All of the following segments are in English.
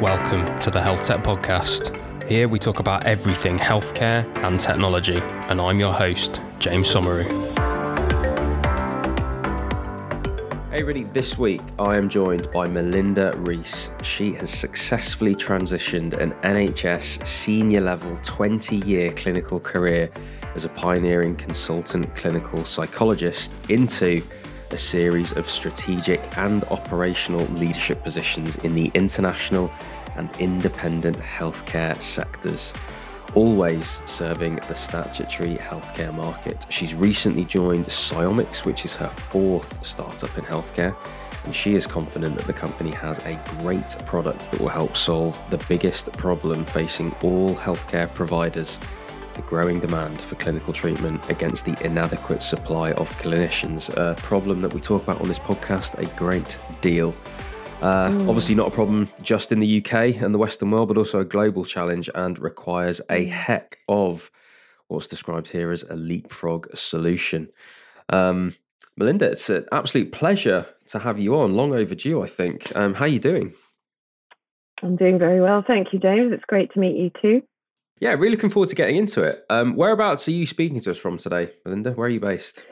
Welcome to the Health Tech Podcast. Here we talk about everything healthcare and technology, and I'm your host, James Somauroo. Hey, really, this week I am joined by Melinda Rees. She has successfully transitioned an NHS senior level 20 year clinical career as a pioneering consultant clinical psychologist into a series of strategic and operational leadership positions in the international and independent healthcare sectors, always serving the statutory healthcare market. She's recently joined Psyomics, which is her fourth startup in healthcare, and she is confident that the company has a great product that will help solve the biggest problem facing all healthcare providers the growing demand for clinical treatment against the inadequate supply of clinicians, a problem that we talk about on this podcast a great deal. Uh, mm. Obviously, not a problem just in the UK and the Western world, but also a global challenge and requires a mm. heck of what's described here as a leapfrog solution. Um, Melinda, it's an absolute pleasure to have you on. Long overdue, I think. Um, how are you doing? I'm doing very well, thank you, James. It's great to meet you too. Yeah, really looking forward to getting into it. Um, whereabouts are you speaking to us from today, Melinda? Where are you based?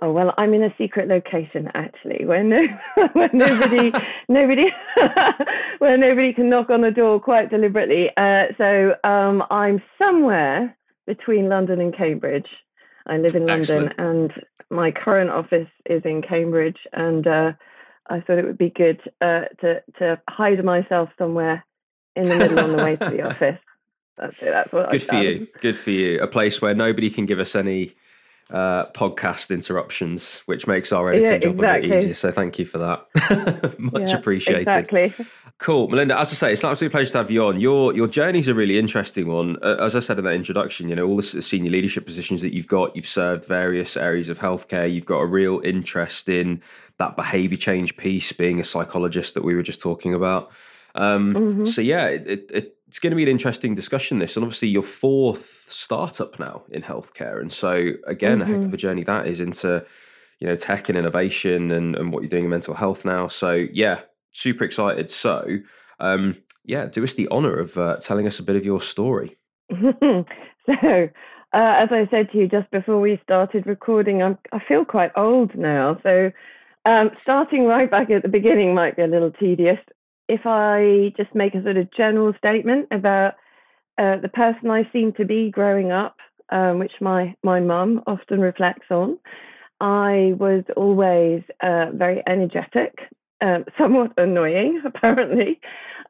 Oh well, I'm in a secret location actually, where no, where nobody, nobody, where nobody can knock on the door quite deliberately. Uh, so um, I'm somewhere between London and Cambridge. I live in London, Excellent. and my current office is in Cambridge. And uh, I thought it would be good uh, to to hide myself somewhere in the middle on the way to the office. That's it. That's what. Good I've for done. you. Good for you. A place where nobody can give us any uh, podcast interruptions, which makes our editing yeah, job exactly. a bit easier. So thank you for that. Much yeah, appreciated. Exactly. Cool, Melinda. As I say, it's an absolute pleasure to have you on. Your your journey's a really interesting one. Uh, as I said in that introduction, you know all the senior leadership positions that you've got. You've served various areas of healthcare. You've got a real interest in that behaviour change piece, being a psychologist that we were just talking about. Um, mm-hmm. So yeah, it, it it's going to be an interesting discussion this and obviously your fourth startup now in healthcare and so again mm-hmm. a heck of a mm-hmm. journey that is into you know tech and innovation and, and what you're doing in mental health now so yeah super excited so um, yeah do us the honor of uh, telling us a bit of your story so uh, as i said to you just before we started recording I'm, i feel quite old now so um, starting right back at the beginning might be a little tedious if I just make a sort of general statement about uh, the person I seem to be growing up, um, which my my mum often reflects on, I was always uh, very energetic, um, somewhat annoying apparently,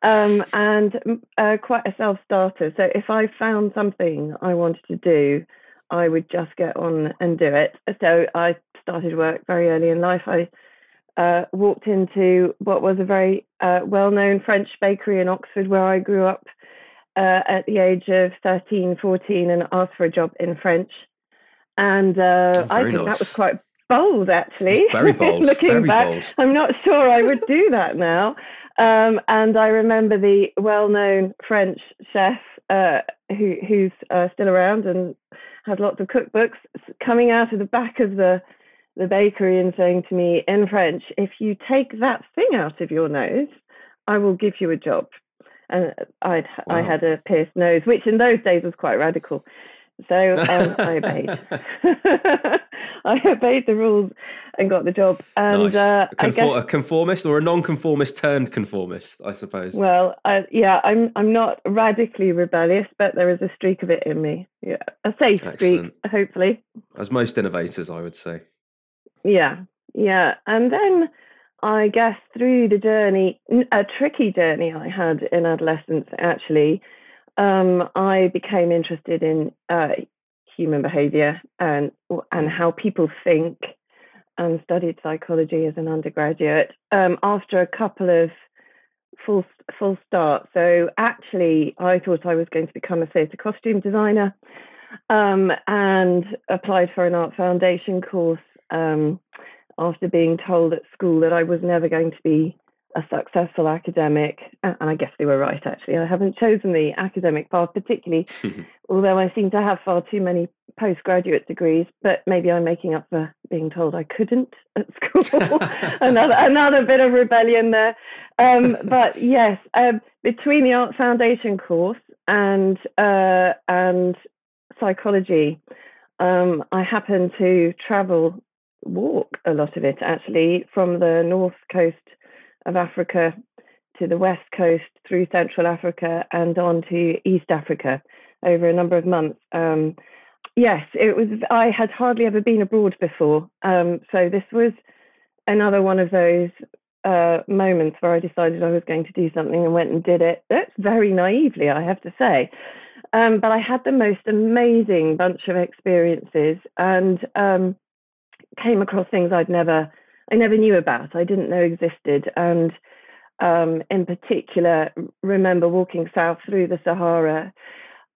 um, and uh, quite a self-starter. So if I found something I wanted to do, I would just get on and do it. So I started work very early in life. I uh, walked into what was a very uh, well known French bakery in Oxford where I grew up uh, at the age of 13, 14, and asked for a job in French. And uh, oh, I think nice. that was quite bold, actually. Very bold. Looking very back, bold. I'm not sure I would do that now. Um, and I remember the well known French chef uh, who, who's uh, still around and has lots of cookbooks coming out of the back of the the bakery and saying to me in French, if you take that thing out of your nose, I will give you a job. And I'd, wow. I had a pierced nose, which in those days was quite radical. So um, I obeyed. I obeyed the rules and got the job. And nice. uh, a, conform- guess, a, conformist or a non-conformist turned conformist, I suppose. Well, I, yeah, I'm I'm not radically rebellious, but there is a streak of it in me. Yeah, a safe Excellent. streak, hopefully. As most innovators, I would say. Yeah, yeah. And then I guess through the journey, a tricky journey I had in adolescence, actually, um, I became interested in uh, human behavior and and how people think, and studied psychology as an undergraduate. Um, after a couple of full full start, so actually, I thought I was going to become a theatre costume designer, um, and applied for an art foundation course um, after being told at school that I was never going to be a successful academic. And I guess they were right, actually. I haven't chosen the academic path particularly, although I seem to have far too many postgraduate degrees, but maybe I'm making up for being told I couldn't at school. another another bit of rebellion there. Um, but yes, um, between the Art Foundation course and uh, and psychology, um, I happened to travel, walk a lot of it actually, from the north coast of Africa to the west coast through Central Africa and on to East Africa over a number of months. Um, yes, it was. I had hardly ever been abroad before, um, so this was another one of those uh, moments where I decided I was going to do something and went and did it. That's very naively, I have to say. Um, but I had the most amazing bunch of experiences and um, came across things I'd never, I never knew about. I didn't know existed, and um, in particular, remember walking south through the Sahara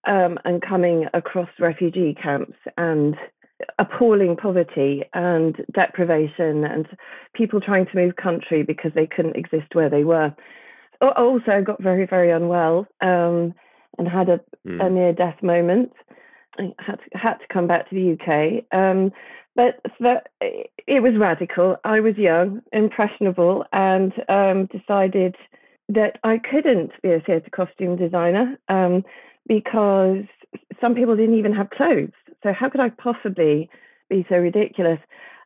um, and coming across refugee camps and appalling poverty and deprivation and people trying to move country because they couldn't exist where they were. Also, I got very, very unwell um, and had a, mm. a near death moment. I had to, had to come back to the UK. Um, but it was radical. I was young, impressionable, and um, decided that I couldn't be a theatre costume designer um, because some people didn't even have clothes. So how could I possibly be so ridiculous?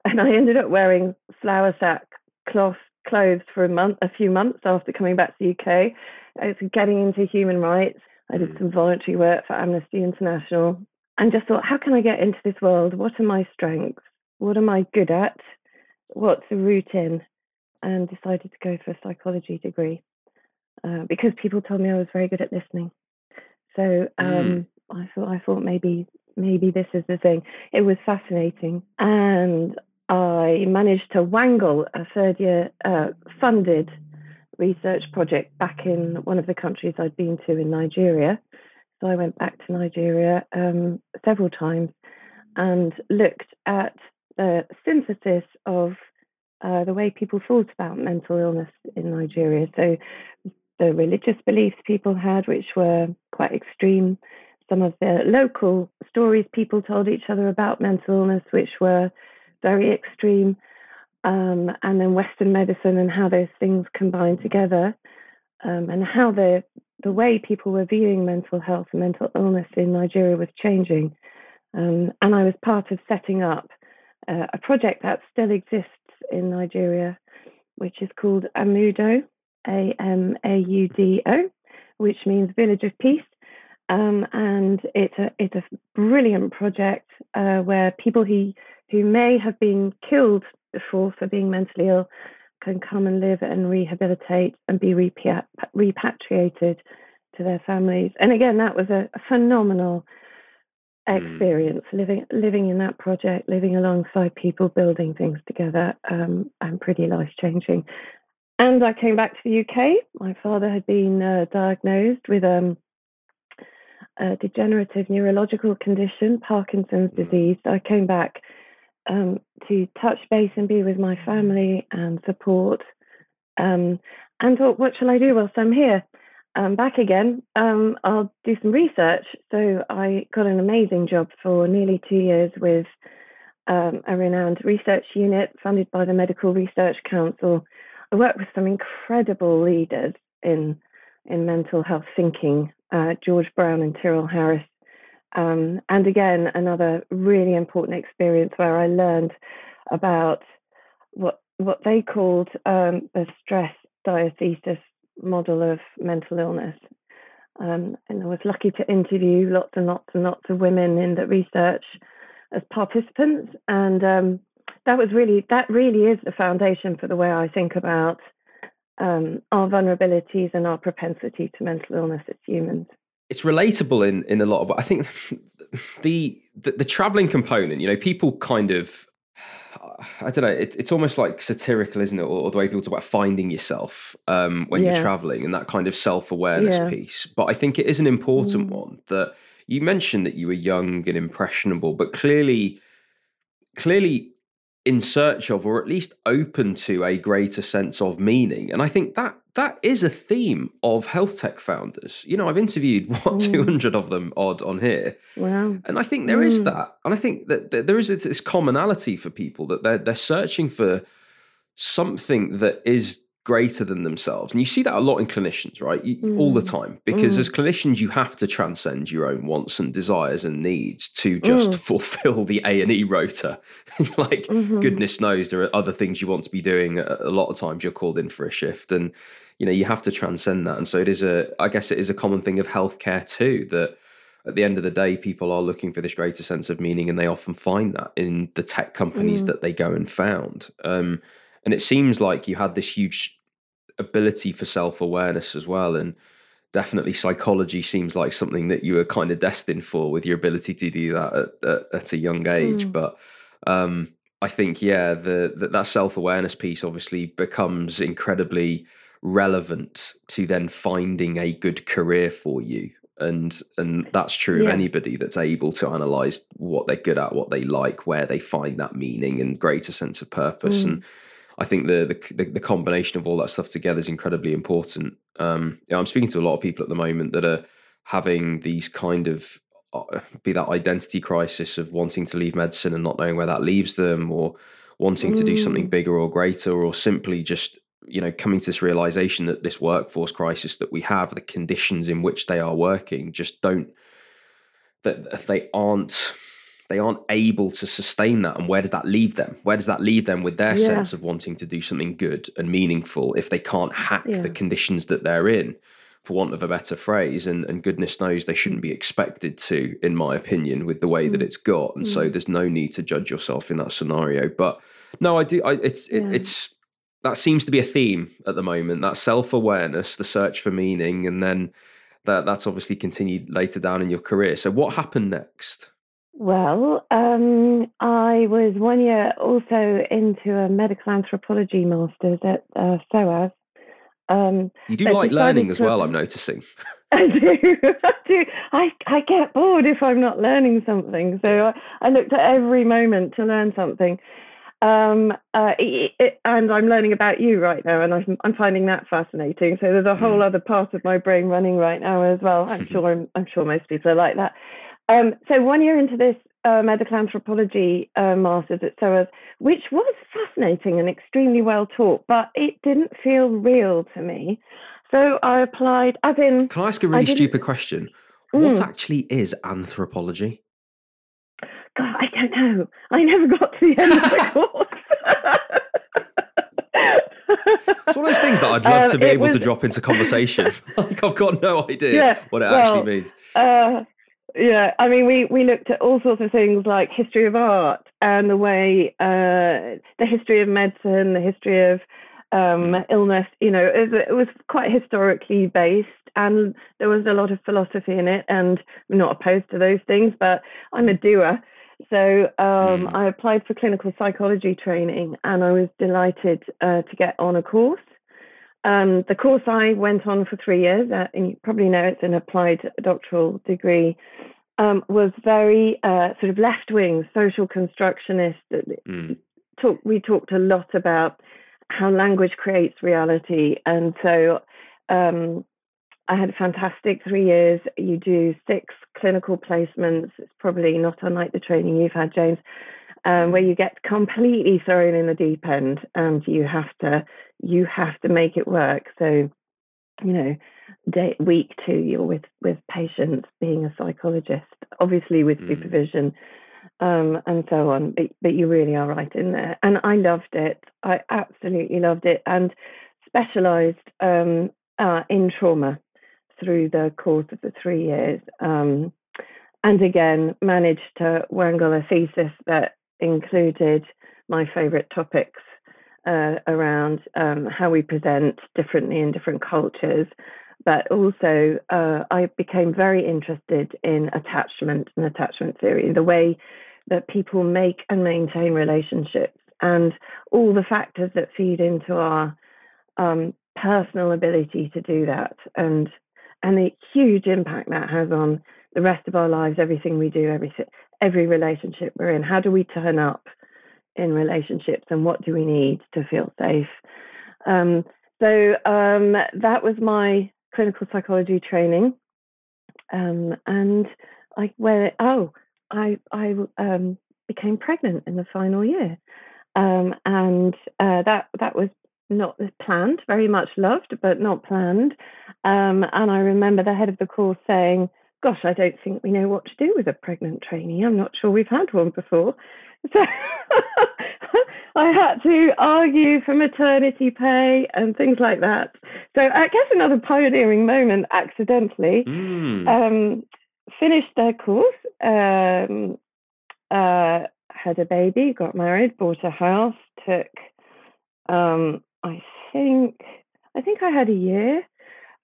And I ended up wearing flour sack cloth clothes for a month, a few months after coming back to the UK. I was getting into human rights. I did mm. some voluntary work for Amnesty International and just thought, how can I get into this world? What are my strengths? What am I good at? What's the route in? And decided to go for a psychology degree uh, because people told me I was very good at listening. So um, mm. I thought I thought maybe maybe this is the thing. It was fascinating, and I managed to wangle a third year uh, funded research project back in one of the countries I'd been to in Nigeria. So I went back to Nigeria um, several times and looked at the synthesis of uh, the way people thought about mental illness in Nigeria. So the religious beliefs people had, which were quite extreme, some of the local stories people told each other about mental illness, which were very extreme, um, and then Western medicine and how those things combine together, um, and how the the way people were viewing mental health and mental illness in Nigeria was changing. Um, and I was part of setting up uh, a project that still exists in Nigeria, which is called AMAUDO, A M A U D O, which means Village of Peace. Um, and it's a it's a brilliant project uh, where people who who may have been killed before for being mentally ill can come and live and rehabilitate and be repatriated to their families. And again, that was a, phenomenal mm. experience mm. living living in that project, living alongside people, building things together, um, and pretty life changing. And I came back to the UK. My father had been uh, diagnosed with um, a degenerative neurological condition, Parkinson's mm. disease. I came back um, to touch base and be with my family and support. Um, and thought, what shall I do whilst I'm here? I'm back again. Um, I'll do some research. So I got an amazing job for nearly two years with um, a renowned research unit funded by the Medical Research Council. I worked with some incredible leaders in in mental health thinking, uh, George Brown and Tirril Harris. Um, and again, another really important experience where I learned about what what they called um, the stress diathesis model of mental illness. Um, and I was lucky to interview lots and lots and lots of women in the research as participants, and um, that was really that really is the foundation for the way I think about um, our vulnerabilities and our propensity to mental illness as humans. It's relatable in in a lot of. I think the the, the traveling component. You know, people kind of I don't know. It, it's almost like satirical, isn't it? Or, or, the way people talk about finding yourself um, when yeah. you're traveling and that kind of self awareness yeah. piece. But I think it is an important mm. one that you mentioned that you were young and impressionable, but clearly, clearly in search of, or at least open to, a greater sense of meaning. And I think that that is a theme of health tech founders. You know, I've interviewed what mm. 200 of them odd on here. Wow. And I think there mm. is that. And I think that, that there is this commonality for people that they're, they're searching for something that is greater than themselves. And you see that a lot in clinicians, right? You, mm. All the mm. time. Because mm. as clinicians, you have to transcend your own wants and desires and needs to just mm. fulfill the A&E rota. like, mm-hmm. goodness knows, there are other things you want to be doing. A lot of times you're called in for a shift. And, you know, you have to transcend that. And so it is a, I guess it is a common thing of healthcare too, that at the end of the day, people are looking for this greater sense of meaning and they often find that in the tech companies mm. that they go and found. Um, and it seems like you had this huge ability for self awareness as well. And definitely psychology seems like something that you were kind of destined for with your ability to do that at, at, at a young age. Mm. But um, I think, yeah, the, the that self awareness piece obviously becomes incredibly relevant to then finding a good career for you and and that's true yeah. of anybody that's able to analyze what they're good at what they like where they find that meaning and greater sense of purpose mm. and I think the, the, the combination of all that stuff together is incredibly important. Um, you know, I'm speaking to a lot of people at the moment that are having these kind of uh, be that identity crisis of wanting to leave medicine and not knowing where that leaves them, or wanting mm. to do something mm. bigger or greater, or simply just you know coming to this realization that this workforce crisis that we have, the conditions in which they are working, just don't that they aren't they aren't able to sustain that and where does that leave them where does that leave them with their yeah. sense of wanting to do something good and meaningful if they can't hack yeah. the conditions that they're in for want of a better phrase and, and goodness knows they shouldn't be expected to in my opinion with the way mm. that it's got and mm. so there's no need to judge yourself in that scenario but no i do I, it's it, it's that seems to be a theme at the moment that self-awareness the search for meaning and then that that's obviously continued later down in your career so what happened next well, um, I was one year also into a medical anthropology master's at uh, SOAS. Um, you do like learning as well, I'm noticing. I do. I do. I, I get bored if I'm not learning something. So I, I looked at every moment to learn something. Um, uh, it, it, and I'm learning about you right now, and I'm, I'm finding that fascinating. So there's a whole mm. other part of my brain running right now as well. I'm sure I'm, I'm sure most people are like that. Um, so one year into this uh, medical anthropology uh, master's at SOAS, which was fascinating and extremely well taught, but it didn't feel real to me. So I applied, as in. Can I ask a really stupid question? Mm. What actually is anthropology? God, I don't know. I never got to the end of the course. it's one of those things that I'd love um, to be able was... to drop into conversation. like I've got no idea yeah, what it well, actually means. Uh, yeah, I mean, we we looked at all sorts of things like history of art and the way uh, the history of medicine, the history of um, mm. illness. You know, it, it, was quite historically based, and there was a lot of philosophy in it. And I'm not opposed to those things, but I'm a doer. So um, mm. I applied for clinical psychology training, and I was delighted uh, to get on a course. Um, the course I went on for three years, uh, and you probably know it's an applied doctoral degree, um, was very uh, sort of left wing, social constructionist. Mm. Talk, we talked a lot about how language creates reality. And so um, I had a fantastic three years. You do six clinical placements. It's probably not unlike the training you've had, James um, where you get completely thrown in the deep end and you have to you have to make it work. So you know day week two you're with with patients being a psychologist obviously with mm. supervision um, and so on but, but you really are right in there. And i loved it. I absolutely loved it and specialized um, uh, in trauma through the course of the three years um, and again managed to wangle a thesis that included my favourite topics uh, around um, how we present differently in different cultures. But also, uh, I became very interested in attachment and attachment theory, the way that people make and maintain relationships, and all the factors that feed into our um, personal ability to do that, and and the huge impact that has on the rest of our lives, everything we do, everything, every relationship we're in. How do we turn up in relationships and what do we need to feel safe? Um, So um, that was my clinical psychology training, um, and I where oh I I um, became pregnant in the final year, um, and uh, that that was not planned, very much loved, but not planned. Um, and I remember the head of the course saying, Gosh, I don't think we know what to do with a pregnant trainee. I'm not sure we've had one before. So I had to argue for maternity pay and things like that. So I guess another pioneering moment accidentally. Mm. Um, finished their course, um, uh, had a baby, got married, bought a house, took um, I think I think I had a year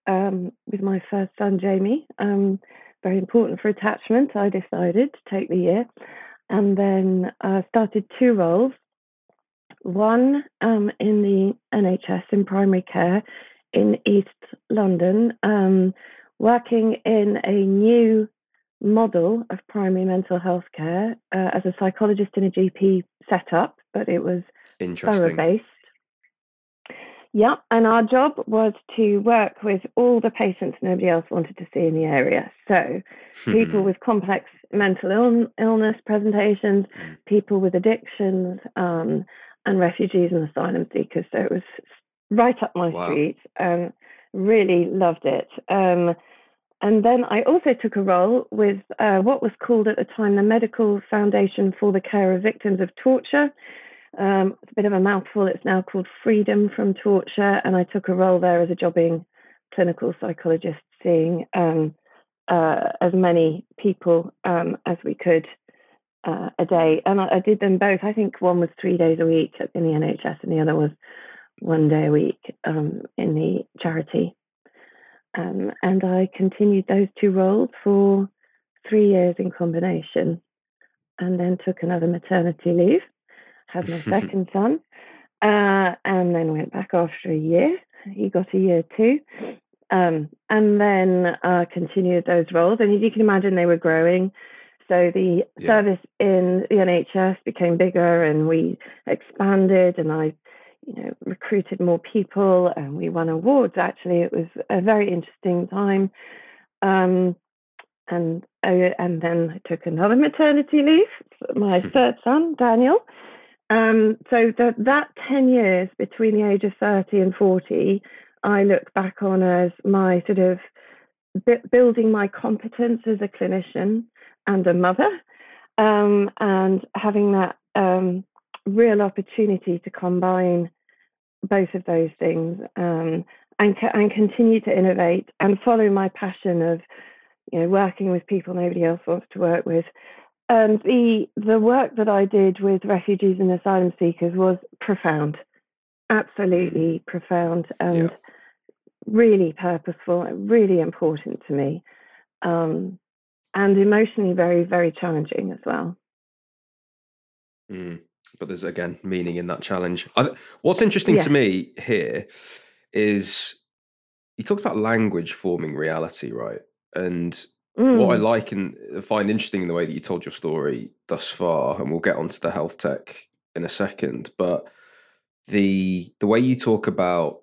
um, with my first son, Jamie. Um, very important for attachment. I decided to take the year, and then uh, started two roles. One um, in the NHS in primary care in East London, um, working in a new model of primary mental health care uh, as a psychologist in a GP setup, but it was borough based. Yeah, and our job was to work with all the patients nobody else wanted to see in the area. So, people with complex mental Ill- illness presentations, mm. people with addictions, um, and refugees and asylum seekers. So, it was right up my wow. street. Um, really loved it. Um, and then I also took a role with uh, what was called at the time the Medical Foundation for the Care of Victims of Torture. Um, it's a bit of a mouthful. It's now called Freedom from Torture, and I took a role there as a jobbing clinical psychologist, seeing um, uh, as many people um, as we could uh, a day. And I, I, did them both. I think one was three days a week in the NHS, and the other was one day a week um, in the charity. Um, and I continued those two roles for three years in combination, and then took another maternity leave had my second son, uh, and then went back after a year. He got a year too. Um, and then uh, continued those roles. And as you can imagine, they were growing. So the yeah. service in the NHS became bigger, and we expanded. And I, you know, recruited more people, and we won awards. Actually, it was a very interesting time. Um, and uh, and then I took another maternity leave. My third son, Daniel, um, so the, that 10 years between the age of 30 and 40, I look back on as my sort of building my competence as a clinician and a mother, um, and having that um, real opportunity to combine both of those things um, and, and continue to innovate and follow my passion of you know working with people nobody else wants to work with and the the work that I did with refugees and asylum seekers was profound, absolutely mm. profound, and yeah. really purposeful, really important to me, um, and emotionally very very challenging as well. Mm. But there's again meaning in that challenge. I, what's interesting yeah. to me here is you talked about language forming reality, right? And Mm. What I mm. like and find interesting in the way that you told your story thus far, and we'll get onto the health tech in a second, but the the way you talk about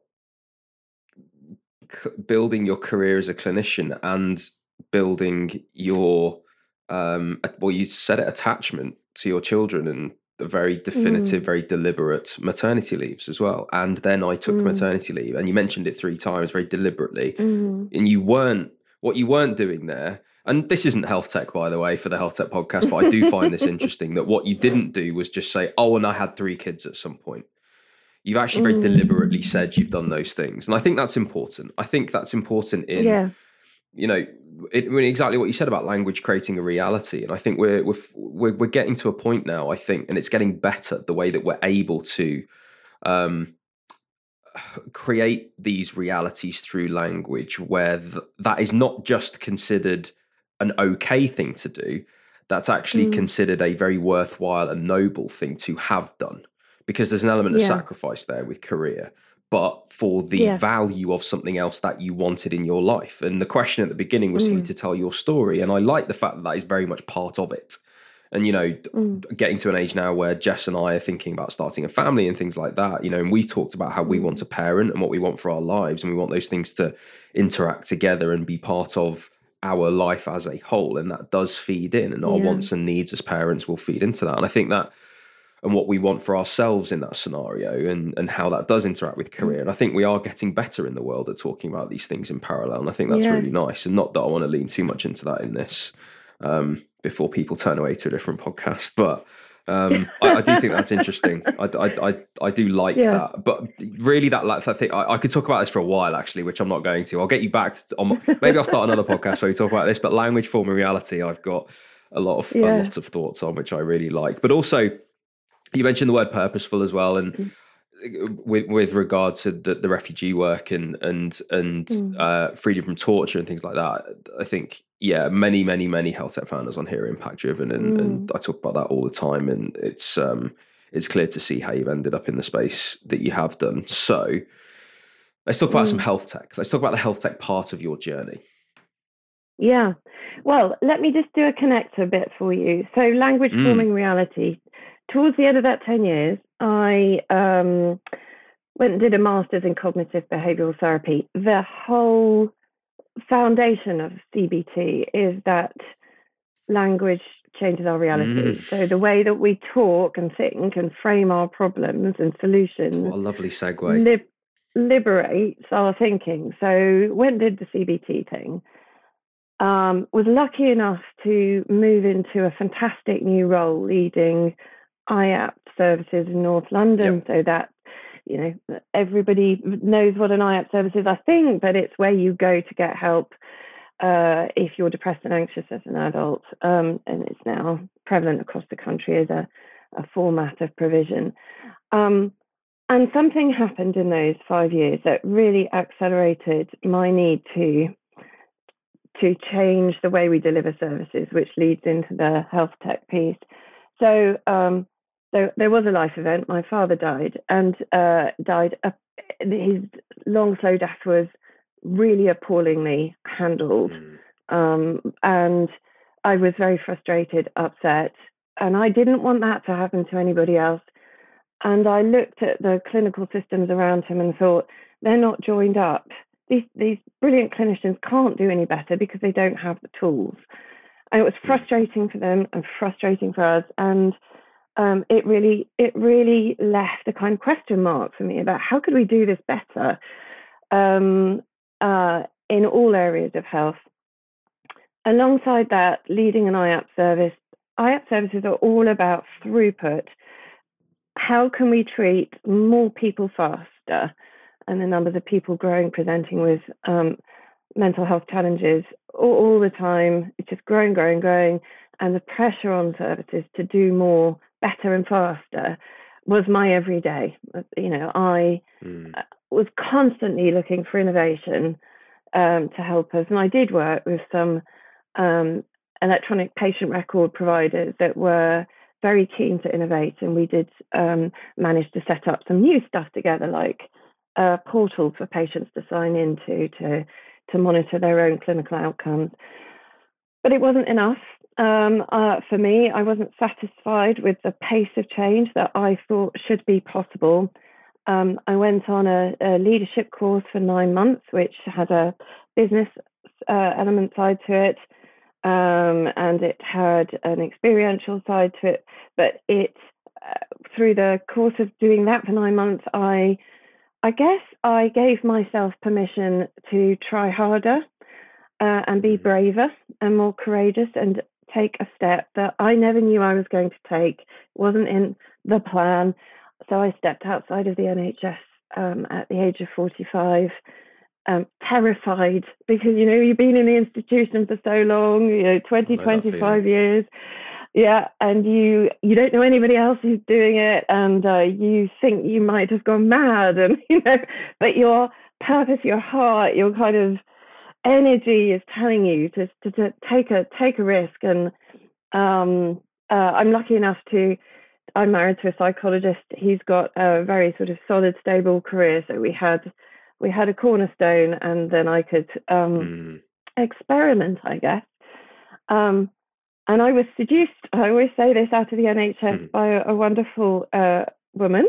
building your career as a clinician and building your um well you said it attachment to your children and the very definitive mm. very deliberate maternity leaves as well and then i took mm. maternity leave and you mentioned it three times very deliberately mm. and you weren't what you weren't doing there, and this isn't health tech, by the way, for the health tech podcast, but I do find this interesting that what you didn't do was just say, oh, and I had three kids at some point. You've actually very mm. deliberately said you've done those things. And I think that's important. I think that's important in, yeah. you know, it, I mean, exactly what you said about language creating a reality. And I think we're, we're, we're, we're getting to a point now, I think, and it's getting better the way that we're able to, um, create these realities through language where th- that is not just considered an okay thing to do that's actually mm. considered a very worthwhile and noble thing to have done because there's an element of sacrifice there with career but for the yeah. value of something else that you wanted in your life and the question at the beginning was mm. for you to tell your story and i like the fact that that is very much part of it and you know mm. getting to an age now where jess and i are thinking about starting a family and things like that you know and we talked about how we want mm. to parent and what we want for our lives and we want those things to interact together and be part of our life as a whole and that does feed in and our yeah. wants and needs as parents will feed into that and i think that and what we want for ourselves in that scenario and and how that does interact with career and i think we are getting better in the world at talking about these things in parallel and i think that's yeah. really nice and not that i want to lean too much into that in this um, before people turn away to a different podcast but um, I, I, do think that's interesting. I, I, I, I do like yeah. that, but really that like that thing. I, I, could talk about this for a while actually, which I'm not going to. I'll get you back. To, on, maybe I'll start another podcast where we talk about this. But language, form, and reality, I've got a lot of yeah. a lot of thoughts on, which I really like. But also, you mentioned the word purposeful as well, and. Mm with with regard to the, the refugee work and and and mm. uh, freedom from torture and things like that, I think yeah, many many many health tech founders on here are impact driven, and, mm. and, I talk about that all the time, and it's um it's clear to see how you've ended up in the space that you have done. So let's talk about mm. some health tech. Let's talk about the health tech part of your journey. Yeah. Well, let me just do a connector bit for you. So, language mm. forming reality. Towards the end of that 10 years, I um, went and did a master's in cognitive behavioral therapy. The whole foundation of CBT is that language changes our reality. Mm. So the way that we talk and think and frame our problems and solutions. What a lovely segue. Li- liberates our thinking. So when did the CBT thing. Um, was lucky enough to move into a fantastic new role leading IAPT services in North London. Yep. So that, you know, everybody knows what an IAPT service is, I think, but it's where you go to get help uh, if you're depressed and anxious as an adult. Um, and it's now prevalent across the country as a, a format of provision. Um, and something happened in those five years that really accelerated my need to to change the way we deliver services, which leads into the health tech piece. So um, there, there was a life event. My father died, and uh, died. Uh, his long, slow death was really appallingly handled, mm. um, and I was very frustrated, upset, and I didn't want that to happen to anybody else. And I looked at the clinical systems around him and thought they're not joined up. These these brilliant clinicians can't do any better because they don't have the tools. And it was mm. frustrating for them and frustrating for us. And um, it really it really left a kind of question mark for me about how could we do this better um, uh, in all areas of health. Alongside that, leading an IAPT service, IAPT services are all about throughput. How can we treat more people faster? And the numbers of people growing presenting with um, mental health challenges all, all the time. It's just growing, growing, growing. And the pressure on services to do more better and faster was my everyday. You know, I mm. was constantly looking for innovation um, to help us, and I did work with some um, electronic patient record providers that were very keen to innovate, and we did um, manage to set up some new stuff together, like a portal for patients to sign into to to monitor their own clinical outcomes. But it wasn't enough um, uh, for me, I wasn't satisfied with the pace of change that I thought should be possible. Um, I went on a, a, leadership course for nine months, which had a business uh, element side to it, um, and it had an experiential side to it. But it, uh, through the course of doing that for nine months, I, I guess I gave myself permission to try harder. Uh, and be mm. braver and more courageous and take a step that I never knew I was going to take, wasn't in the plan. So I stepped outside of the NHS um, at the age of 45, um, terrified because, you know, you've been in the institution for so long, you know, 20, 25 years. Yeah, and you you don't know anybody else who's doing it, and uh, you think you might have gone mad, and you know, but your purpose, your heart, your kind of energy is telling you to, to, to take a take a risk and um, uh, i'm lucky enough to i'm married to a psychologist he's got a very sort of solid stable career so we had we had a cornerstone and then i could um, mm. experiment i guess um, and I was seduced, I always say this out of the NHS, hmm. by a, a wonderful uh, woman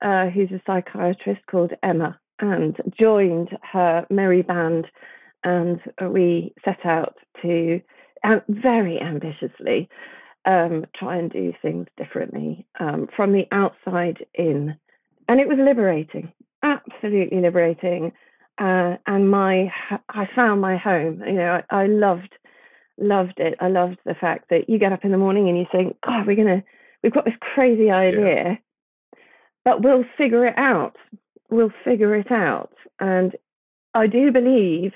uh, who's a psychiatrist called Emma and joined her merry band. And we set out to very ambitiously um, try and do things differently um, from the outside in. And it was liberating, absolutely liberating. Uh, and my, I found my home. You know, I, I, loved, loved it. I loved the fact that you get up in the morning and you think, God, we're gonna, we've got this crazy idea, yeah. but we'll figure it out. We'll figure it out. And I do believe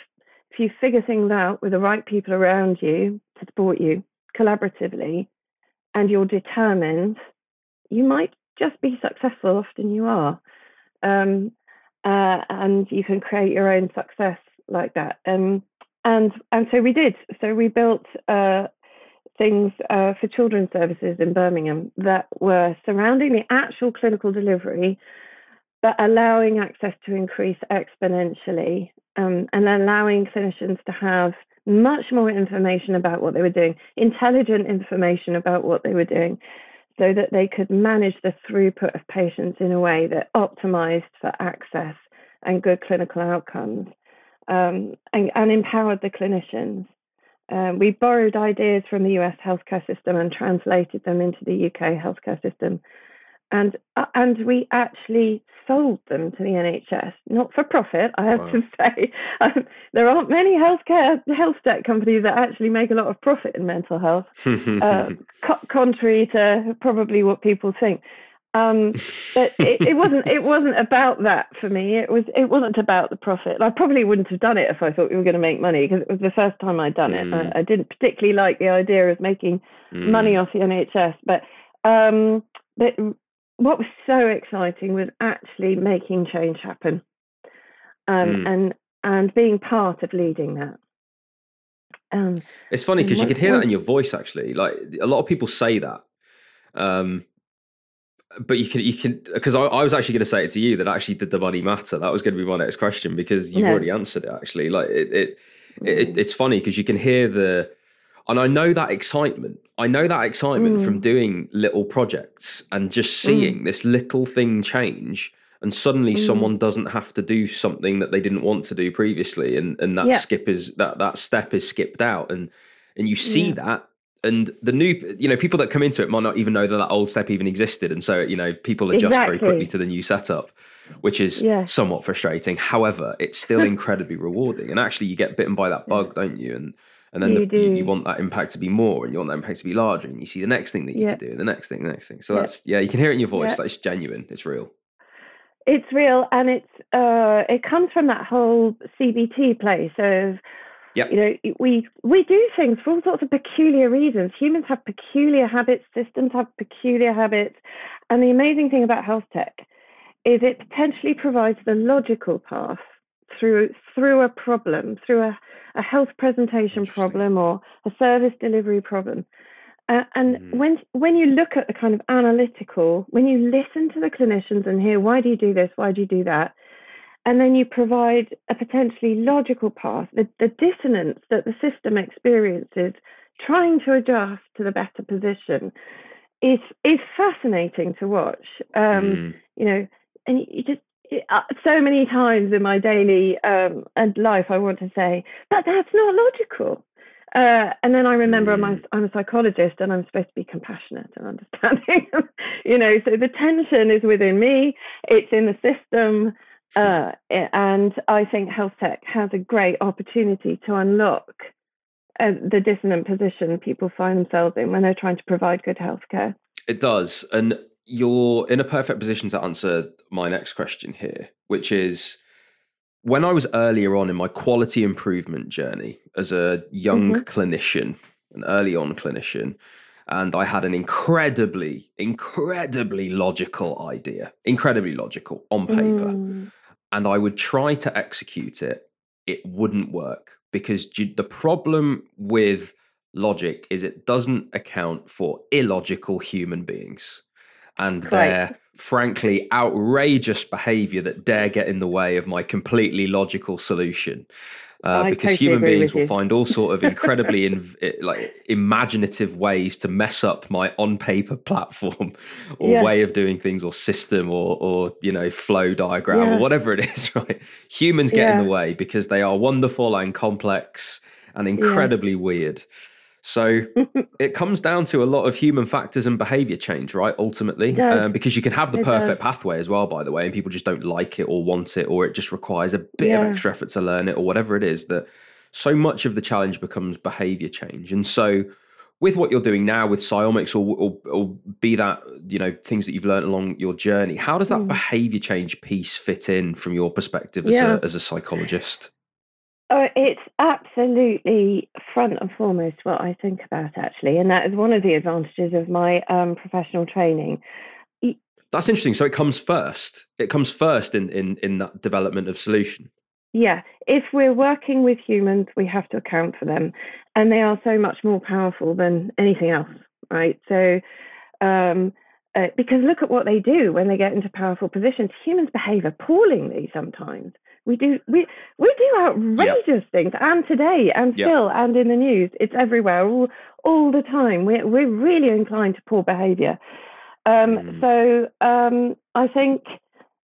if you figure things out with the right people around you to support you collaboratively, and you're determined, you might just be successful. Often you are. Um, uh, and you can create your own success like that. Um, and and so we did. So we built uh, things uh, for children's services in Birmingham that were surrounding the actual clinical delivery, but allowing access to increase exponentially, um, and allowing clinicians to have much more information about what they were doing, intelligent information about what they were doing, so that they could manage the throughput of patients in a way that optimized for access and good clinical outcomes um, and, and, empowered the clinicians. Um, we borrowed ideas from the US healthcare system and translated them into the UK healthcare system and uh, and we actually sold them to the NHS, not for profit. I have wow. to say, um, there aren't many healthcare health tech companies that actually make a lot of profit in mental health, uh, co- contrary to probably what people think. Um, but it, it, wasn't it wasn't about that for me. It was it wasn't about the profit. I probably wouldn't have done it if I thought we were going to make money because it was the first time I'd done mm. it. I, I, didn't particularly like the idea of making mm. money off the NHS, but um, but what was so exciting was actually making change happen um, mm. and and being part of leading that um, it's funny because you can hear that in your voice actually like a lot of people say that um, but you can you can because I, I, was actually going to say it to you that actually did the money matter that was going to be my next question because you've no. already answered it actually like it, it, mm. it it's funny because you can hear the and I know that excitement. I know that excitement mm. from doing little projects and just seeing mm. this little thing change and suddenly mm. someone doesn't have to do something that they didn't want to do previously and and that yeah. skip is that that step is skipped out and and you see yeah. that and the new you know people that come into it might not even know that that old step even existed and so you know people adjust exactly. very quickly to the new setup which is yeah. somewhat frustrating however it's still incredibly rewarding and actually you get bitten by that bug don't you and and then you, the, you, you, want that impact to be more and you want that impact to be larger and you see the next thing that you yeah. could do and the next thing the next thing so yeah. that's yeah you can hear it in your voice yeah. like it's genuine it's real it's real and it's uh it comes from that whole cbt place of Yep. You know, we we do things for all sorts of peculiar reasons. Humans have peculiar habits, systems have peculiar habits. And the amazing thing about health tech is it potentially provides the logical path through through a problem, through a, a health presentation problem or a service delivery problem. Uh, and mm. when when you look at the kind of analytical, when you listen to the clinicians and hear why do you do this, why do you do that, and then you provide a potentially logical path, the, the dissonance that the system experiences trying to adjust to the better position is is fascinating to watch. Um, mm. You know, and you just so many times in my daily um, and life, I want to say, but that's not logical. Uh, and then I remember mm. I'm, I'm, a psychologist and I'm supposed to be compassionate and understanding. you know, so the tension is within me, it's in the system. Uh, and I think health tech has a great opportunity to unlock uh, the dissonant position people find themselves in when they're trying to provide good healthcare. It does. And you're in a perfect position to answer my next question here, which is when I was earlier on in my quality improvement journey as a young mm-hmm. clinician, an early on clinician, and I had an incredibly, incredibly logical idea, incredibly logical on paper, mm. and I would try to execute it, it wouldn't work because the problem with logic is it doesn't account for illogical human beings and their frankly outrageous behavior that dare get in the way of my completely logical solution. Uh, because totally human beings will find all sort of incredibly in, like imaginative ways to mess up my on paper platform or yeah. way of doing things or system or or you know flow diagram yeah. or whatever it is right humans get yeah. in the way because they are wonderful and complex and incredibly weird so it comes down to a lot of human factors and behavior change, right? Ultimately, um, because you can have the perfect pathway as well, by the way, and people just don't like it or want it, or it just requires a bit yeah. of extra effort to learn it, or whatever it is. That so much of the challenge becomes behavior change, and so with what you're doing now with Psyomics, or, or, or be that you know things that you've learned along your journey, how does that mm. behavior change piece fit in from your perspective as, yeah. a, as a psychologist? Oh, it's absolutely front and foremost what I think about, actually. And that is one of the advantages of my um, professional training. That's interesting. So it comes first. It comes first in, in, in that development of solution. Yeah. If we're working with humans, we have to account for them. And they are so much more powerful than anything else, right? So, um, uh, because look at what they do when they get into powerful positions. Humans behave appallingly sometimes. We do we we do outrageous yep. things, and today, and yep. still, and in the news, it's everywhere, all all the time. We're we're really inclined to poor behaviour. Um, mm. So um, I think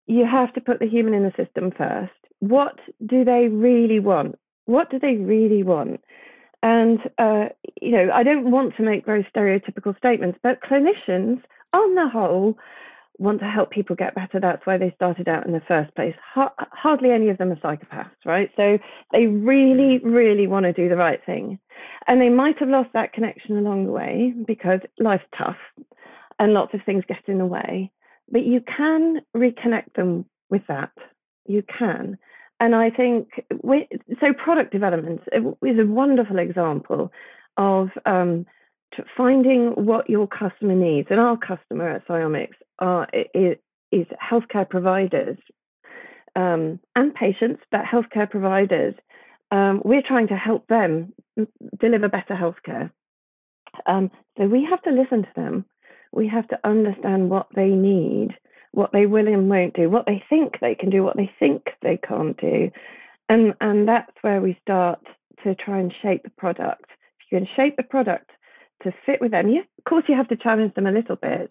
you have to put the human in the system first. What do they really want? What do they really want? And uh, you know, I don't want to make very stereotypical statements, but clinicians, on the whole, want to help people get better. That's why they started out in the first place. Ha- hardly any of them are psychopaths, right? So they really, really want to do the right thing. And they might have lost that connection along the way because life's tough and lots of things get in the way. But you can reconnect them with that. You can. And I think we, so. Product development is a wonderful example of um, finding what your customer needs. And our customer at Psyomics are is, is healthcare providers um, and patients, but healthcare providers. Um, we're trying to help them deliver better healthcare. Um, so we have to listen to them. We have to understand what they need, what they will and won't do, what they think they can do, what they think they can't do, and and that's where we start to try and shape the product. If you can shape the product to fit with them, you, of course you have to challenge them a little bit,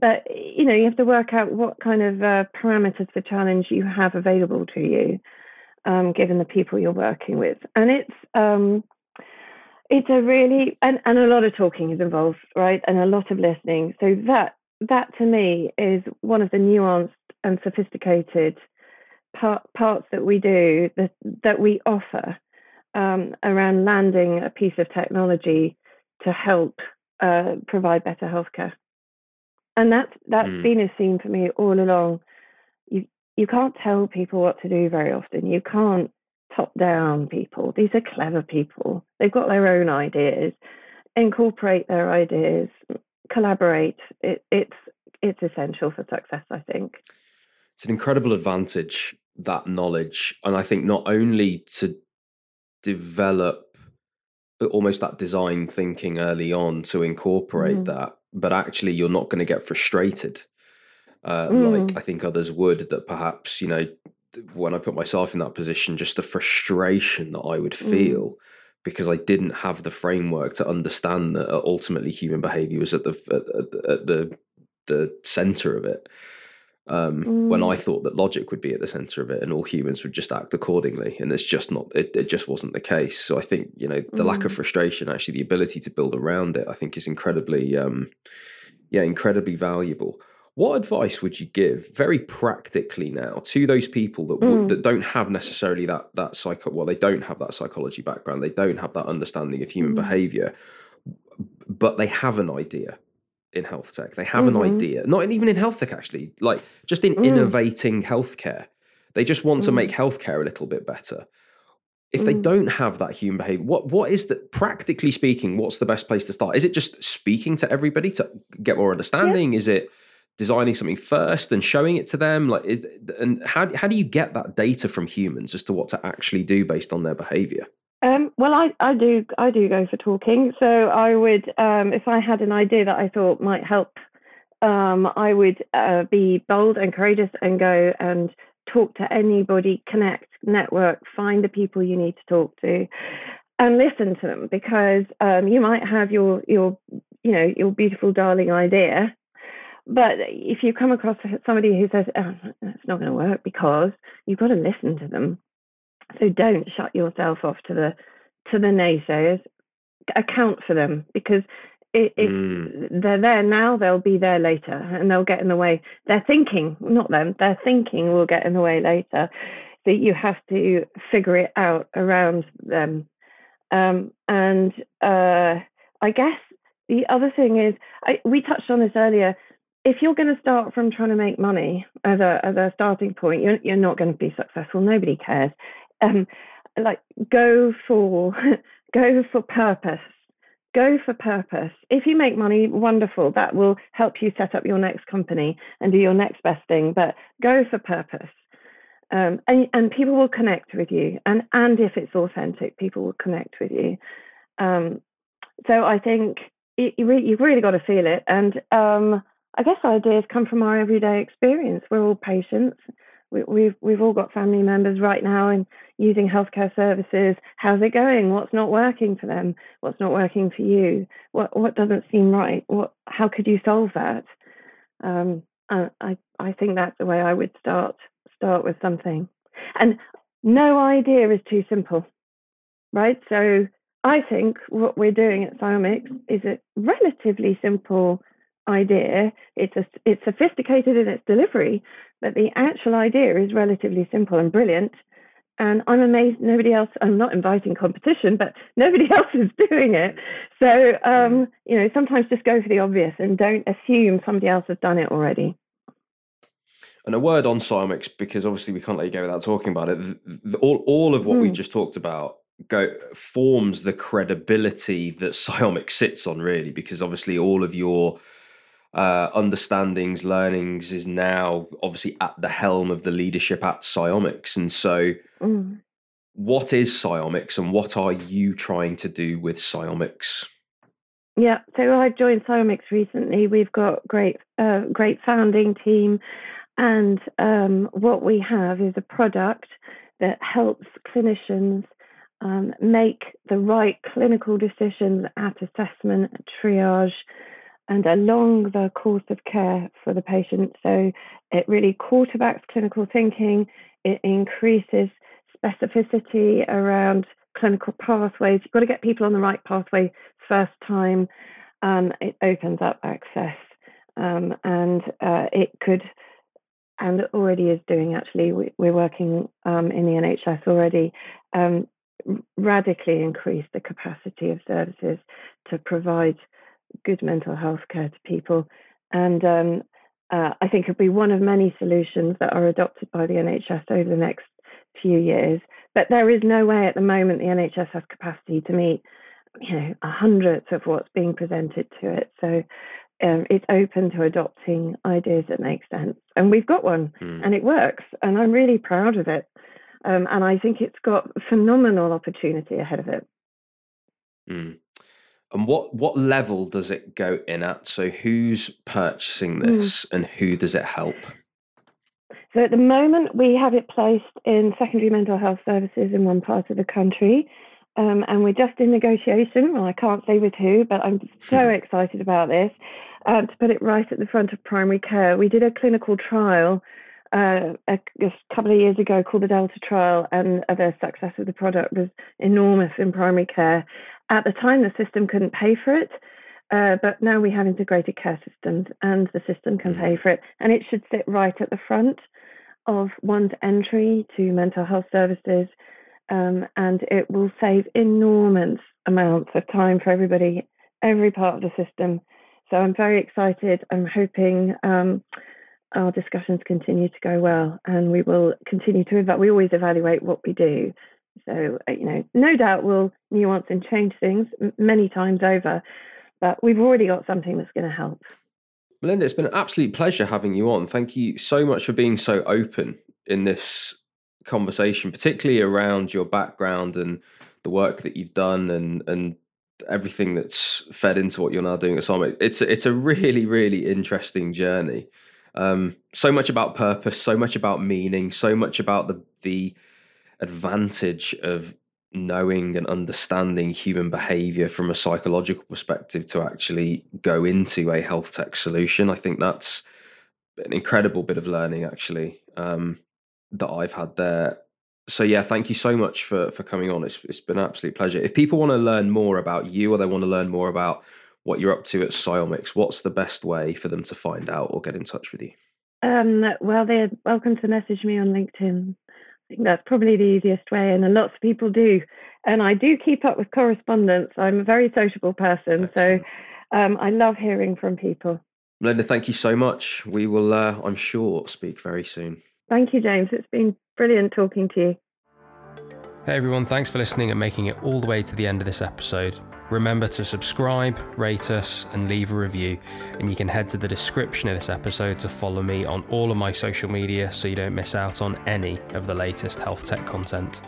but you know you have to work out what kind of uh, parameters for challenge you have available to you um, given the people you're working with. And it's um, it's a really and, and a lot of talking is involved right? And a lot of listening. So that that to me is one of the nuanced and sophisticated part, parts that we do that that we offer um, around landing a piece of technology to help uh, provide better healthcare and that's that's mm. been a theme for me all along. You you can't tell people what to do very often. You can't top down people. These are clever people. They've got their own ideas. Incorporate their ideas. Collaborate. It, it's it's essential for success. I think it's an incredible advantage that knowledge, and I think not only to develop almost that design thinking early on to incorporate mm. that but actually you're not going to get frustrated uh, mm. like I think others would. That perhaps you know when I put myself in that position, just the frustration that I would mm. feel. Mm. Because I didn't have the framework to understand that uh, ultimately human behavior was at the at, at the the center of it. Um, mm. When I mm. thought that logic would be at the center of it, and all humans would just act accordingly, and it's just not. It, it just wasn't the case. So I think you know the lack of mm. frustration, actually, the ability to build around it, I think is incredibly, um, yeah, incredibly valuable. What advice would you give, very practically now, to those people that mm. that don't have necessarily that that psycho? Well, they don't have that psychology background. They don't have that understanding of human mm. behavior, but they have an idea in health tech. They have mm-hmm. an idea, not even in health tech actually, like just in mm. innovating healthcare. They just want mm. to make healthcare a little bit better. If mm. they don't have that human behavior, what what is the practically speaking, what's the best place to start? Is it just speaking to everybody to get more understanding? Yeah. Is it designing something first and showing it to them? Like, is, and how how do you get that data from humans as to what to actually do based on their behavior? Um, well, I, I do I do go for talking. So I would, um, if I had an idea that I thought might help um, I would uh, be bold and courageous and go and talk to anybody, connect, network, find the people you need to talk to, and listen to them because um, you might have your your you know your beautiful darling idea, but if you come across somebody who says oh, it's not going to work because you've got to listen to them, so don't shut yourself off to the to the naysayers. Account for them because it, it, mm. they're there now, they'll be there later, and they'll get in the way. Their thinking, not them, their thinking will get in the way later. So you have to figure it out around them. Um, and uh, I guess the other thing is, I, we touched on this earlier. If you're going to start from trying to make money as a as a starting point, you're you're not going to be successful. Nobody cares. Um, like go for go for purpose go for purpose. If you make money, wonderful. That will help you set up your next company and do your next best thing. But go for purpose. Um, and, and people will connect with you. And, and if it's authentic, people will connect with you. Um, so I think it, you really, you've really got to feel it. And um, I guess ideas come from our everyday experience. We're all patients we, we've we've all got family members right now and using healthcare services. How's it going? What's not working for them? What's not working for you? What what doesn't seem right? What how could you solve that? Um, I I think that's the way I would start start with something, and no idea is too simple, right? So I think what we're doing at Psyomics is a relatively simple idea. It's a, it's sophisticated in its delivery, but the actual idea is relatively simple and brilliant. And I'm amazed nobody else. I'm not inviting competition, but nobody else is doing it. So um, mm. you know, sometimes just go for the obvious and don't assume somebody else has done it already. And a word on Psyomics, because obviously we can't let you go without talking about it. The, the, all, all of what mm. we've just talked about go forms the credibility that Psyomics sits on, really, because obviously all of your uh, understandings, learnings is now obviously at the helm of the leadership at Psyomics. And so, mm. what is Psyomics and what are you trying to do with Psyomics? Yeah, so I joined Psyomics recently. We've got great, uh, great founding team, and um, what we have is a product that helps clinicians um, make the right clinical decisions at assessment, triage, and along the course of care for the patient. So it really quarterbacks clinical thinking, it increases specificity around clinical pathways. You've got to get people on the right pathway first time. Um, it opens up access um, and uh, it could, and already is doing actually, we, are working um, in the NHS already, um, radically increase the capacity of services to provide good mental health care to people. And um, uh, I think it'll be one of many solutions that are adopted by the NHS over the next few years. But there is no way at the moment the NHS has capacity to meet, you know, a hundredth of what's being presented to it. So um, it's open to adopting ideas that make sense. And we've got one mm. and it works. And I'm really proud of it. Um, and I think it's got phenomenal opportunity ahead of it. Mm. And what what level does it go in at? So who's purchasing hmm. this, mm. and who does it help? So at the moment, we have it placed in secondary mental health services in one part of the country. Um, and we're just in negotiation. Well, I can't say with who, but I'm so hmm. excited about this uh, to put it right at the front of primary care. We did a clinical trial uh, a, a, couple of years ago called the Delta trial, and the success of the product was enormous in primary care. At the time, the system couldn't pay for it, uh, but now we have integrated care systems, and the system can pay mm. for it, and it should sit right at the front of one's entry to mental health services, um, and it will save enormous amounts of time for everybody, every part of the system. So I'm very excited. I'm hoping. Um, our discussions continue to go well and we will continue to evaluate. We always evaluate what we do. So, uh, you know, no doubt we'll nuance and change things many times over, but we've already got something that's going to help. Melinda, it's been an absolute pleasure having you on. Thank you so much for being so open in this conversation, particularly around your background and the work that you've done and, and everything that's fed into what you're now doing at Summit. It's it's a really really interesting journey. Um, so much about purpose, so much about meaning, so much about the the advantage of knowing and understanding human behavior from a psychological perspective to actually go into a health tech solution. I think that's an incredible bit of learning actually um, that I've had there. So yeah, thank you so much for for coming on. It's it's been an absolute pleasure. If people want to learn more about you or they want to learn more about what you're up to at Psyomics, what's the best way for them to find out or get in touch with you? Um, well, they're welcome to message me on LinkedIn. I think that's probably the easiest way, and lots of people do. And I do keep up with correspondence. I'm a very sociable person, Excellent. so um, I love hearing from people. Melinda, thank you so much. We will, uh, I'm sure, speak very soon. Thank you, James. It's been brilliant talking to you. Hey everyone, thanks for listening and making it all the way to the end of this episode. Remember to subscribe, rate us, and leave a review. And you can head to the description of this episode to follow me on all of my social media so you don't miss out on any of the latest health tech content.